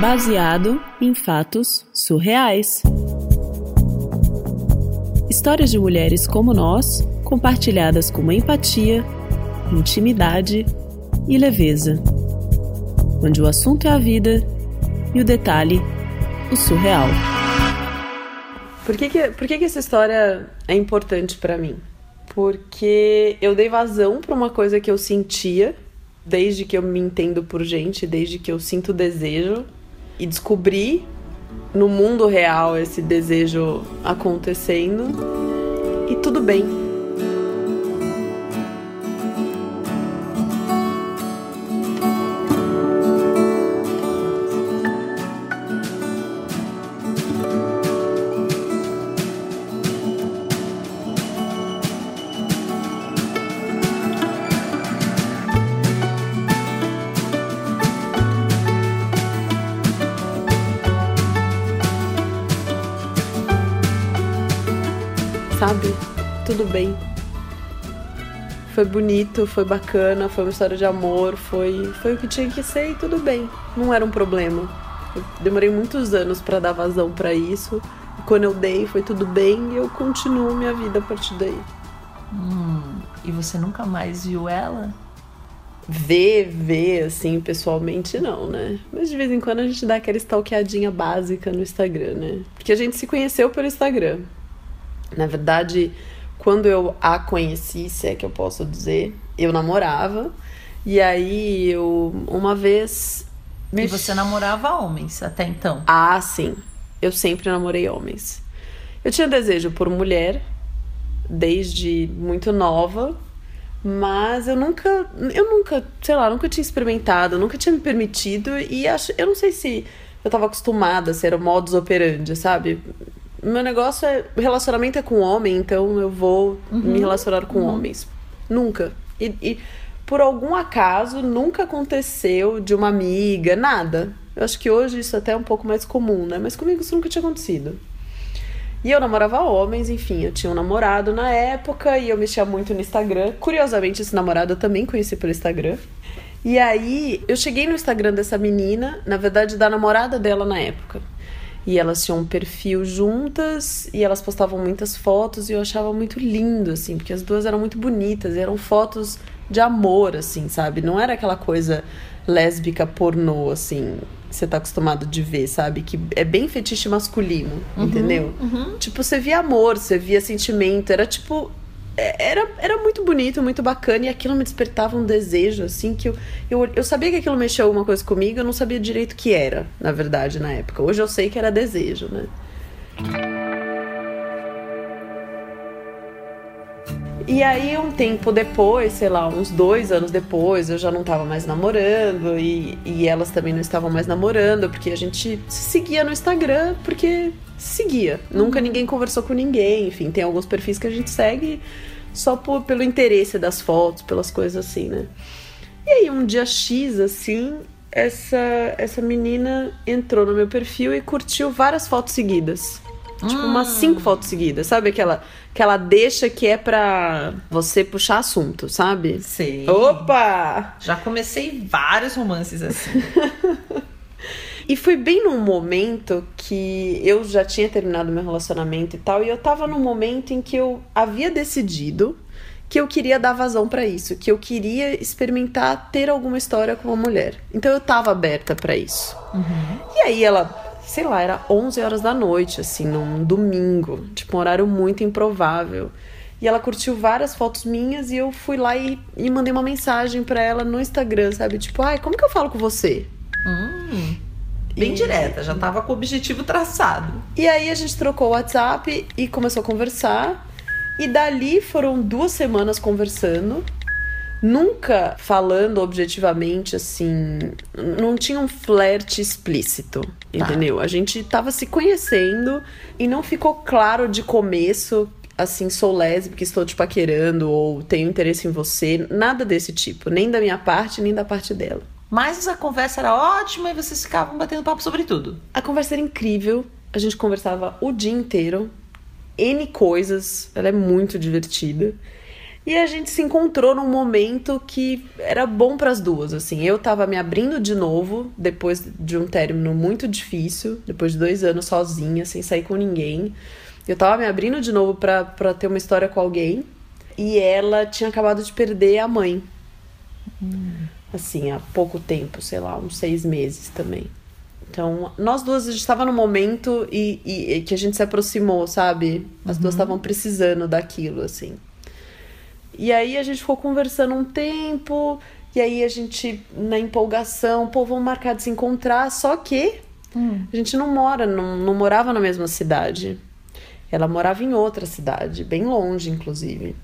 Baseado em fatos surreais. Histórias de mulheres como nós, compartilhadas com empatia, intimidade e leveza. Onde o assunto é a vida e o detalhe, o surreal. Por que, que, por que, que essa história é importante para mim? Porque eu dei vazão para uma coisa que eu sentia desde que eu me entendo por gente, desde que eu sinto desejo e descobri no mundo real esse desejo acontecendo e tudo bem. Sabe? Tudo bem. Foi bonito, foi bacana, foi uma história de amor, foi, foi o que tinha que ser e tudo bem. Não era um problema. Eu demorei muitos anos para dar vazão para isso. E quando eu dei, foi tudo bem e eu continuo minha vida a partir daí. Hum, e você nunca mais viu ela? Ver, ver, assim, pessoalmente, não, né? Mas de vez em quando a gente dá aquela stalkeadinha básica no Instagram, né? Porque a gente se conheceu pelo Instagram. Na verdade, quando eu a conheci, se é que eu posso dizer, eu namorava. E aí eu, uma vez. E você namorava homens até então? Ah, sim. Eu sempre namorei homens. Eu tinha desejo por mulher, desde muito nova, mas eu nunca, eu nunca, sei lá, nunca tinha experimentado, nunca tinha me permitido e acho, eu não sei se eu tava acostumada a ser o modus operandi, sabe? Meu negócio é. Relacionamento é com homem, então eu vou uhum. me relacionar com uhum. homens. Nunca. E, e, por algum acaso nunca aconteceu de uma amiga, nada. Eu acho que hoje isso até é um pouco mais comum, né? Mas comigo isso nunca tinha acontecido. E eu namorava homens, enfim, eu tinha um namorado na época e eu mexia muito no Instagram. Curiosamente, esse namorado eu também conheci pelo Instagram. E aí, eu cheguei no Instagram dessa menina, na verdade, da namorada dela na época. E elas tinham um perfil juntas e elas postavam muitas fotos e eu achava muito lindo, assim, porque as duas eram muito bonitas, eram fotos de amor, assim, sabe? Não era aquela coisa lésbica pornô, assim, que você tá acostumado de ver, sabe? Que é bem fetiche masculino, uhum, entendeu? Uhum. Tipo, você via amor, você via sentimento, era tipo era, era muito bonito, muito bacana, e aquilo me despertava um desejo, assim, que eu, eu, eu sabia que aquilo mexia alguma coisa comigo, eu não sabia direito o que era, na verdade, na época. Hoje eu sei que era desejo, né? E aí, um tempo depois, sei lá, uns dois anos depois, eu já não tava mais namorando e, e elas também não estavam mais namorando, porque a gente se seguia no Instagram, porque seguia. Uhum. Nunca ninguém conversou com ninguém, enfim, tem alguns perfis que a gente segue só por, pelo interesse das fotos, pelas coisas assim, né? E aí, um dia X, assim, essa, essa menina entrou no meu perfil e curtiu várias fotos seguidas. Tipo, hum. umas cinco fotos seguidas. Sabe aquela, aquela deixa que é pra você puxar assunto, sabe? Sei. Opa! Já comecei vários romances assim. e foi bem num momento que eu já tinha terminado meu relacionamento e tal, e eu tava num momento em que eu havia decidido que eu queria dar vazão para isso, que eu queria experimentar ter alguma história com uma mulher. Então eu tava aberta para isso. Uhum. E aí ela sei lá, era 11 horas da noite, assim, num domingo, tipo, um horário muito improvável. E ela curtiu várias fotos minhas e eu fui lá e, e mandei uma mensagem para ela no Instagram, sabe? Tipo, ai, como que eu falo com você? Hum, bem e... direta, já tava com o objetivo traçado. E aí a gente trocou o WhatsApp e começou a conversar. E dali foram duas semanas conversando nunca falando objetivamente assim, não tinha um flerte explícito, tá. entendeu? A gente tava se conhecendo e não ficou claro de começo assim, sou lésbica, estou te paquerando ou tenho interesse em você, nada desse tipo, nem da minha parte, nem da parte dela. Mas a conversa era ótima e vocês ficavam batendo papo sobre tudo. A conversa era incrível, a gente conversava o dia inteiro, N coisas, ela é muito divertida. E a gente se encontrou num momento que era bom para as duas, assim. Eu tava me abrindo de novo depois de um término muito difícil, depois de dois anos sozinha, sem sair com ninguém. Eu tava me abrindo de novo pra ter uma história com alguém. E ela tinha acabado de perder a mãe. Hum. Assim, há pouco tempo, sei lá, uns seis meses também. Então, nós duas, a gente estava no momento e, e, e, que a gente se aproximou, sabe? As uhum. duas estavam precisando daquilo, assim. E aí a gente ficou conversando um tempo, e aí a gente, na empolgação, pô, vamos marcar de se encontrar, só que hum. a gente não mora, não, não morava na mesma cidade. Ela morava em outra cidade, bem longe, inclusive.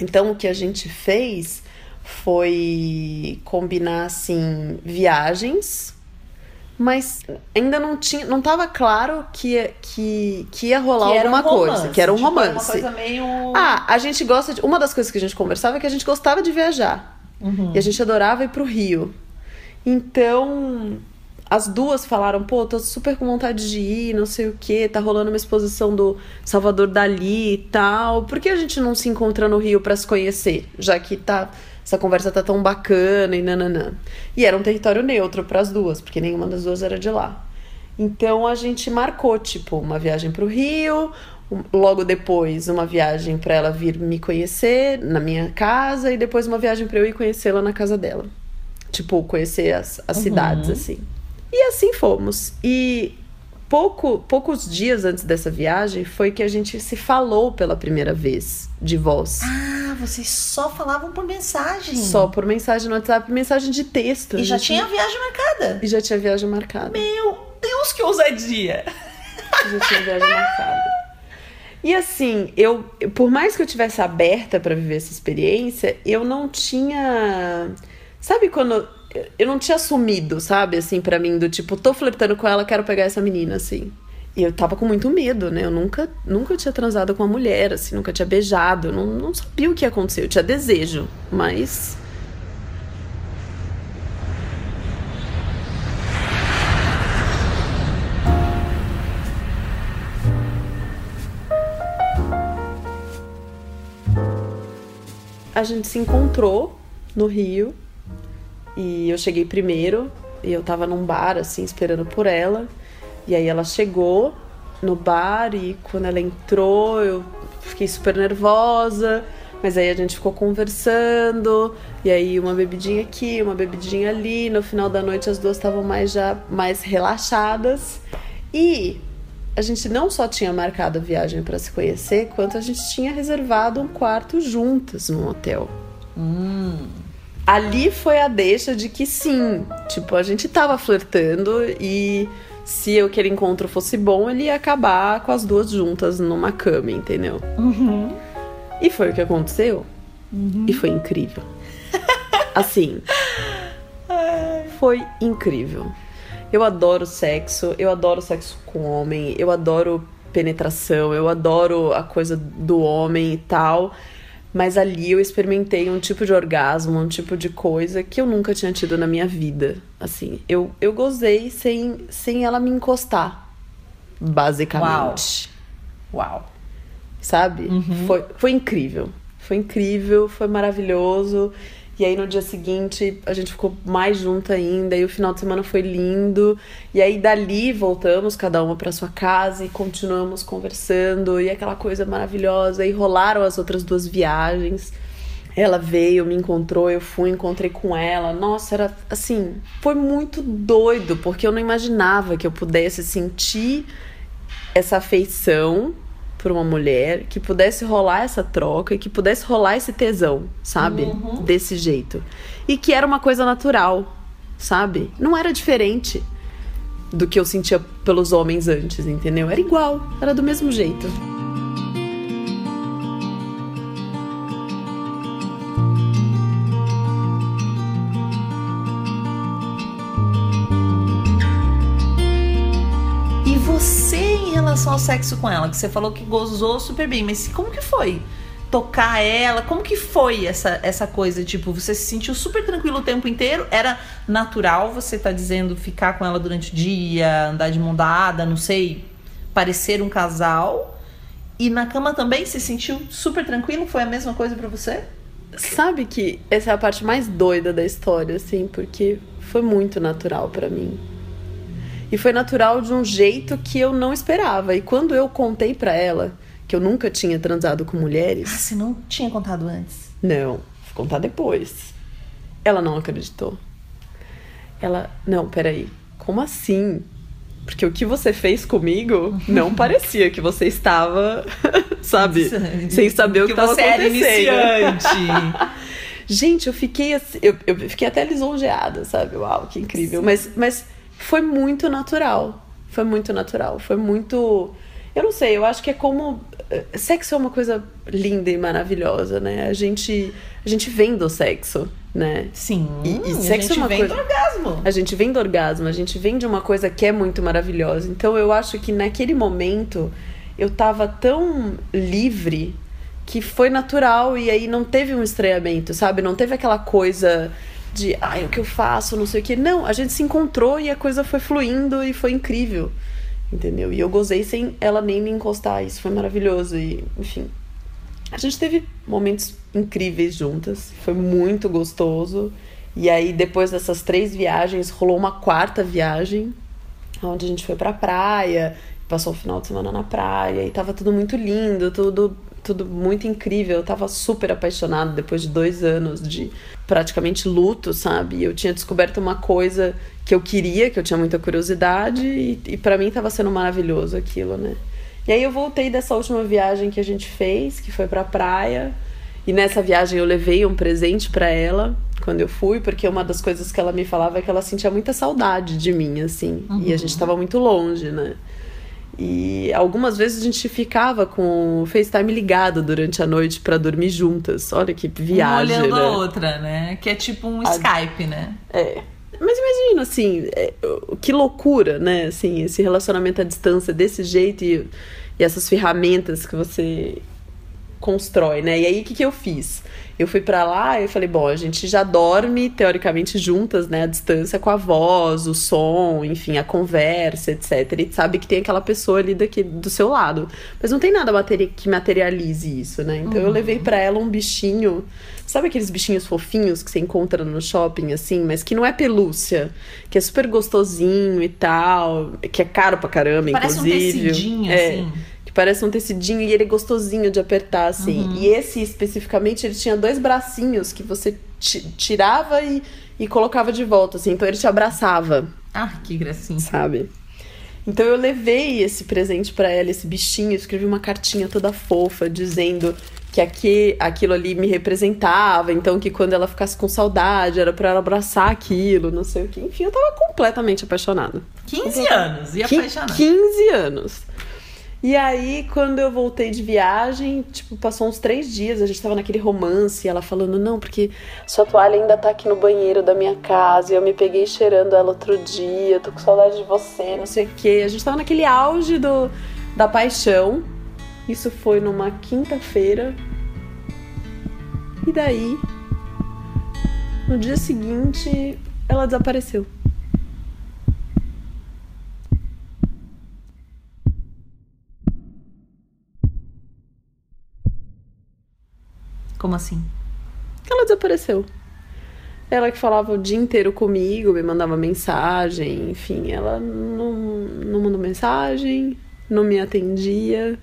Então o que a gente fez foi combinar assim viagens, mas ainda não tinha, não estava claro que, que, que ia rolar que alguma um coisa, que era um tipo, romance. Era uma coisa meio... Ah, a gente gosta de. Uma das coisas que a gente conversava é que a gente gostava de viajar. Uhum. E a gente adorava ir pro Rio. Então, as duas falaram, pô, tô super com vontade de ir, não sei o que, tá rolando uma exposição do Salvador Dali e tal. Por que a gente não se encontra no Rio para se conhecer? Já que tá essa conversa tá tão bacana e nananã. E era um território neutro para as duas, porque nenhuma das duas era de lá. Então a gente marcou, tipo, uma viagem para o Rio, logo depois uma viagem para ela vir me conhecer na minha casa e depois uma viagem para eu ir conhecê-la na casa dela. Tipo, conhecer as, as uhum. cidades, assim. E assim fomos. E pouco, poucos dias antes dessa viagem foi que a gente se falou pela primeira vez de voz. Ah, vocês só falavam por mensagem? Só por mensagem no WhatsApp, mensagem de texto. E já tinha viagem marcada? E já tinha viagem marcada. Meu Deus, que ousadia! já tinha viagem marcada. E assim, eu, por mais que eu tivesse aberta para viver essa experiência, eu não tinha. Sabe quando eu não tinha assumido, sabe, assim, para mim, do tipo, tô flertando com ela, quero pegar essa menina, assim. E eu tava com muito medo, né? Eu nunca, nunca tinha transado com uma mulher, assim, nunca tinha beijado, não, não sabia o que ia acontecer. Eu tinha desejo, mas. A gente se encontrou no Rio e eu cheguei primeiro e eu tava num bar, assim, esperando por ela. E aí ela chegou no bar e quando ela entrou eu fiquei super nervosa. Mas aí a gente ficou conversando, e aí uma bebidinha aqui, uma bebidinha ali. No final da noite as duas estavam mais já mais relaxadas. E a gente não só tinha marcado a viagem para se conhecer, quanto a gente tinha reservado um quarto juntas num hotel. Hum ali foi a deixa de que sim, tipo, a gente tava flertando e se aquele encontro fosse bom, ele ia acabar com as duas juntas numa cama, entendeu? Uhum. E foi o que aconteceu. Uhum. E foi incrível. assim. Foi incrível. Eu adoro sexo, eu adoro sexo com homem, eu adoro penetração, eu adoro a coisa do homem e tal. Mas ali eu experimentei um tipo de orgasmo, um tipo de coisa que eu nunca tinha tido na minha vida. Assim, eu, eu gozei sem, sem ela me encostar, basicamente. Uau! Uau! Sabe? Uhum. Foi, foi incrível. Foi incrível, foi maravilhoso. E aí no dia seguinte a gente ficou mais junto ainda e o final de semana foi lindo. E aí dali voltamos cada uma para sua casa e continuamos conversando e aquela coisa maravilhosa e rolaram as outras duas viagens. Ela veio, me encontrou, eu fui, encontrei com ela. Nossa, era assim, foi muito doido, porque eu não imaginava que eu pudesse sentir essa afeição por uma mulher, que pudesse rolar essa troca e que pudesse rolar esse tesão, sabe? Uhum. Desse jeito. E que era uma coisa natural, sabe? Não era diferente do que eu sentia pelos homens antes, entendeu? Era igual, era do mesmo jeito. Relação ao sexo com ela, que você falou que gozou super bem, mas como que foi? Tocar ela, como que foi essa, essa coisa? Tipo, você se sentiu super tranquilo o tempo inteiro? Era natural, você tá dizendo, ficar com ela durante o dia, andar de mão dada, não sei, parecer um casal? E na cama também se sentiu super tranquilo? Foi a mesma coisa para você? sabe que essa é a parte mais doida da história, assim, porque foi muito natural para mim. E foi natural de um jeito que eu não esperava. E quando eu contei para ela que eu nunca tinha transado com mulheres. Ah, você não tinha contado antes? Não, vou contar depois. Ela não acreditou. Ela, não, peraí, como assim? Porque o que você fez comigo não parecia que você estava, sabe, sem saber o que estava acontecendo. Era iniciante. Gente, eu fiquei assim, eu, eu fiquei até lisonjeada, sabe? Uau, que incrível. Mas, mas foi muito natural. Foi muito natural. Foi muito. Eu não sei, eu acho que é como. Eh, sexo é uma coisa linda e maravilhosa, né? A gente, a gente vem do sexo, né? Sim. E, e sexo a gente é uma vem coisa. do orgasmo. A gente vem do orgasmo, a gente vem de uma coisa que é muito maravilhosa. Então eu acho que naquele momento eu tava tão livre que foi natural e aí não teve um estranhamento, sabe? Não teve aquela coisa de, ai, o que eu faço, não sei o que. Não, a gente se encontrou e a coisa foi fluindo e foi incrível. Entendeu? E eu gozei sem ela nem me encostar. Isso foi maravilhoso. E, enfim. A gente teve momentos incríveis juntas. Foi muito gostoso. E aí, depois dessas três viagens, rolou uma quarta viagem, onde a gente foi pra praia, passou o final de semana na praia, e tava tudo muito lindo, tudo, tudo muito incrível. Eu tava super apaixonada depois de dois anos de praticamente luto, sabe? Eu tinha descoberto uma coisa que eu queria, que eu tinha muita curiosidade, e, e para mim tava sendo maravilhoso aquilo, né? E aí eu voltei dessa última viagem que a gente fez, que foi pra praia. E nessa viagem eu levei um presente para ela quando eu fui, porque uma das coisas que ela me falava é que ela sentia muita saudade de mim, assim. Uhum. E a gente tava muito longe, né? E algumas vezes a gente ficava com o FaceTime ligado durante a noite para dormir juntas. Olha que viagem. Uma olhando né? a outra, né? Que é tipo um a... Skype, né? É. Mas imagina, assim, é, que loucura, né? Assim, esse relacionamento à distância desse jeito e, e essas ferramentas que você constrói, né? E aí, o que, que eu fiz? Eu fui para lá e falei, bom, a gente já dorme, teoricamente, juntas, né? À distância, com a voz, o som, enfim, a conversa, etc. E sabe que tem aquela pessoa ali daqui do seu lado. Mas não tem nada que materialize isso, né? Então, uhum. eu levei para ela um bichinho... Sabe aqueles bichinhos fofinhos que você encontra no shopping, assim, mas que não é pelúcia, que é super gostosinho e tal, que é caro pra caramba, Parece inclusive. um tecidinho, é. assim parece um tecidinho e ele é gostosinho de apertar, assim. Uhum. E esse, especificamente, ele tinha dois bracinhos que você tirava e, e colocava de volta, assim. Então ele te abraçava. Ah, que gracinha. Sabe? Então eu levei esse presente para ela, esse bichinho, escrevi uma cartinha toda fofa, dizendo que aqui, aquilo ali me representava, então que quando ela ficasse com saudade era para ela abraçar aquilo, não sei o que. Enfim, eu tava completamente apaixonada. 15 anos, e apaixonada. 15 anos. E aí, quando eu voltei de viagem, tipo, passou uns três dias, a gente tava naquele romance, ela falando, não, porque sua toalha ainda tá aqui no banheiro da minha casa, e eu me peguei cheirando ela outro dia, eu tô com saudade de você, não sei o quê. A gente tava naquele auge do, da paixão. Isso foi numa quinta-feira. E daí, no dia seguinte, ela desapareceu. Como assim? Ela desapareceu. Ela que falava o dia inteiro comigo, me mandava mensagem, enfim, ela não, não mandou mensagem, não me atendia,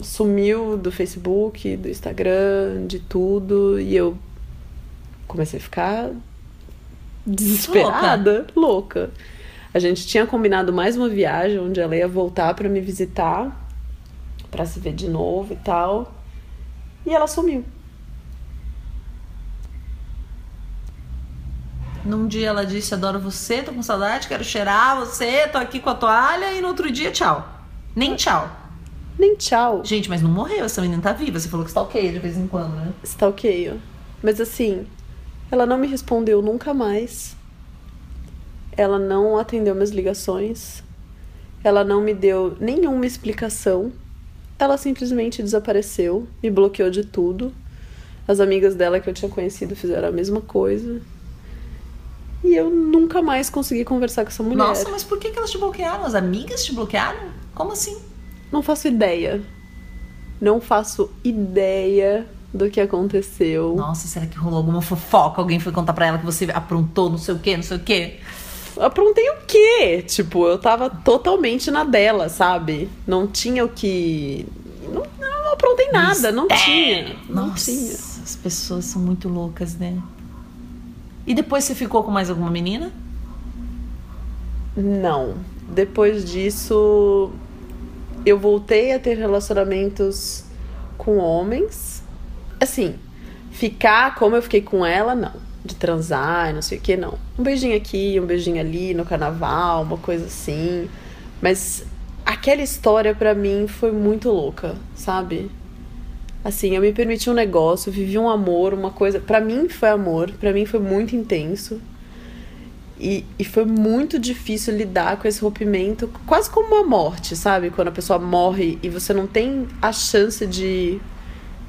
sumiu do Facebook, do Instagram, de tudo, e eu comecei a ficar desesperada, louca. louca. A gente tinha combinado mais uma viagem onde ela ia voltar para me visitar, para se ver de novo e tal, e ela sumiu. Num dia ela disse: Adoro você, tô com saudade, quero cheirar você, tô aqui com a toalha. E no outro dia, tchau. Nem tchau. Nem tchau. Gente, mas não morreu, essa menina tá viva. Você falou que stalkeia de vez em quando, né? Stalkeio. Mas assim, ela não me respondeu nunca mais. Ela não atendeu minhas ligações. Ela não me deu nenhuma explicação. Ela simplesmente desapareceu, me bloqueou de tudo. As amigas dela que eu tinha conhecido fizeram a mesma coisa. E eu nunca mais consegui conversar com essa mulher. Nossa, mas por que, que elas te bloquearam? As amigas te bloquearam? Como assim? Não faço ideia. Não faço ideia do que aconteceu. Nossa, será que rolou alguma fofoca? Alguém foi contar pra ela que você aprontou não sei o quê, não sei o quê? Aprontei o quê? Tipo, eu tava totalmente na dela, sabe? Não tinha o que. Não, não aprontei nada, não tinha. Não Nossa, tinha. as pessoas são muito loucas, né? E depois você ficou com mais alguma menina? Não. Depois disso, eu voltei a ter relacionamentos com homens. Assim, ficar como eu fiquei com ela, não. De transar não sei o que, não. Um beijinho aqui, um beijinho ali no carnaval, uma coisa assim. Mas aquela história pra mim foi muito louca, sabe? Assim, eu me permiti um negócio, vivi um amor, uma coisa. Pra mim foi amor, pra mim foi muito intenso. E, e foi muito difícil lidar com esse rompimento, quase como uma morte, sabe? Quando a pessoa morre e você não tem a chance de.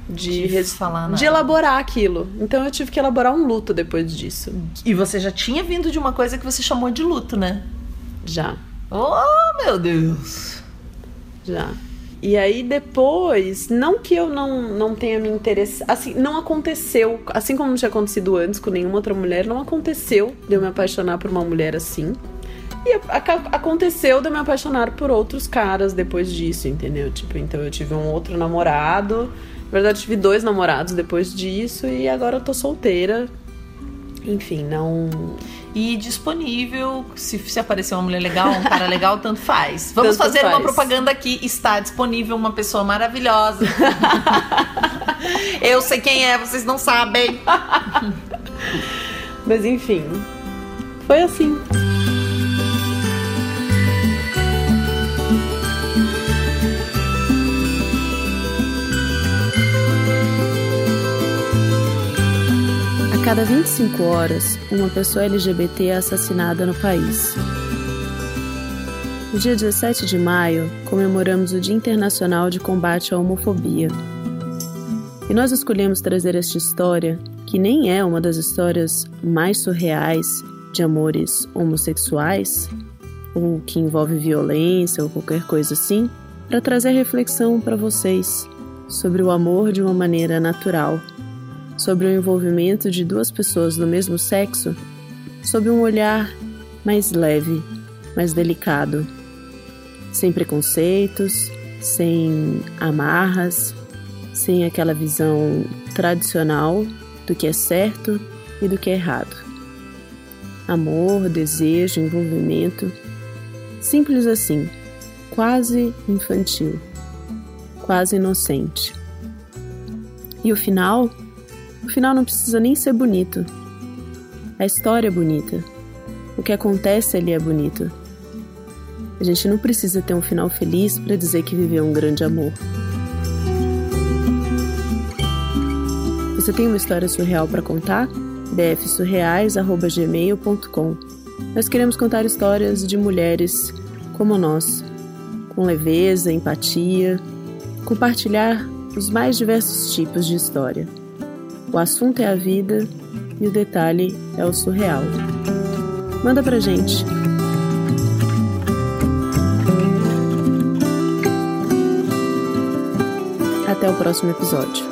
De, De falar nada. de elaborar aquilo. Então eu tive que elaborar um luto depois disso. E você já tinha vindo de uma coisa que você chamou de luto, né? Já. Oh, meu Deus! Já. E aí depois, não que eu não, não tenha me interessado, assim, não aconteceu, assim como não tinha acontecido antes com nenhuma outra mulher, não aconteceu de eu me apaixonar por uma mulher assim. E aconteceu de eu me apaixonar por outros caras depois disso, entendeu? Tipo, então eu tive um outro namorado, na verdade eu tive dois namorados depois disso e agora eu tô solteira. Enfim, não E disponível, se, se aparecer uma mulher legal, um cara legal, tanto faz. Vamos Tanto fazer uma faz. propaganda aqui. Está disponível uma pessoa maravilhosa. Eu sei quem é, vocês não sabem. Mas enfim, foi assim. Cada 25 horas, uma pessoa LGBT é assassinada no país. No dia 17 de maio, comemoramos o Dia Internacional de Combate à Homofobia. E nós escolhemos trazer esta história, que nem é uma das histórias mais surreais de amores homossexuais, ou que envolve violência ou qualquer coisa assim, para trazer reflexão para vocês sobre o amor de uma maneira natural, sobre o envolvimento de duas pessoas do mesmo sexo, sob um olhar mais leve, mais delicado, sem preconceitos, sem amarras, sem aquela visão tradicional do que é certo e do que é errado. Amor, desejo, envolvimento, simples assim, quase infantil, quase inocente. E o final? Final não precisa nem ser bonito. A história é bonita. O que acontece ali é bonito. A gente não precisa ter um final feliz para dizer que viveu um grande amor. Você tem uma história surreal para contar? bfsurreais@gmail.com. Nós queremos contar histórias de mulheres como nós, com leveza, empatia, compartilhar os mais diversos tipos de história. O assunto é a vida e o detalhe é o surreal. Manda pra gente. Até o próximo episódio.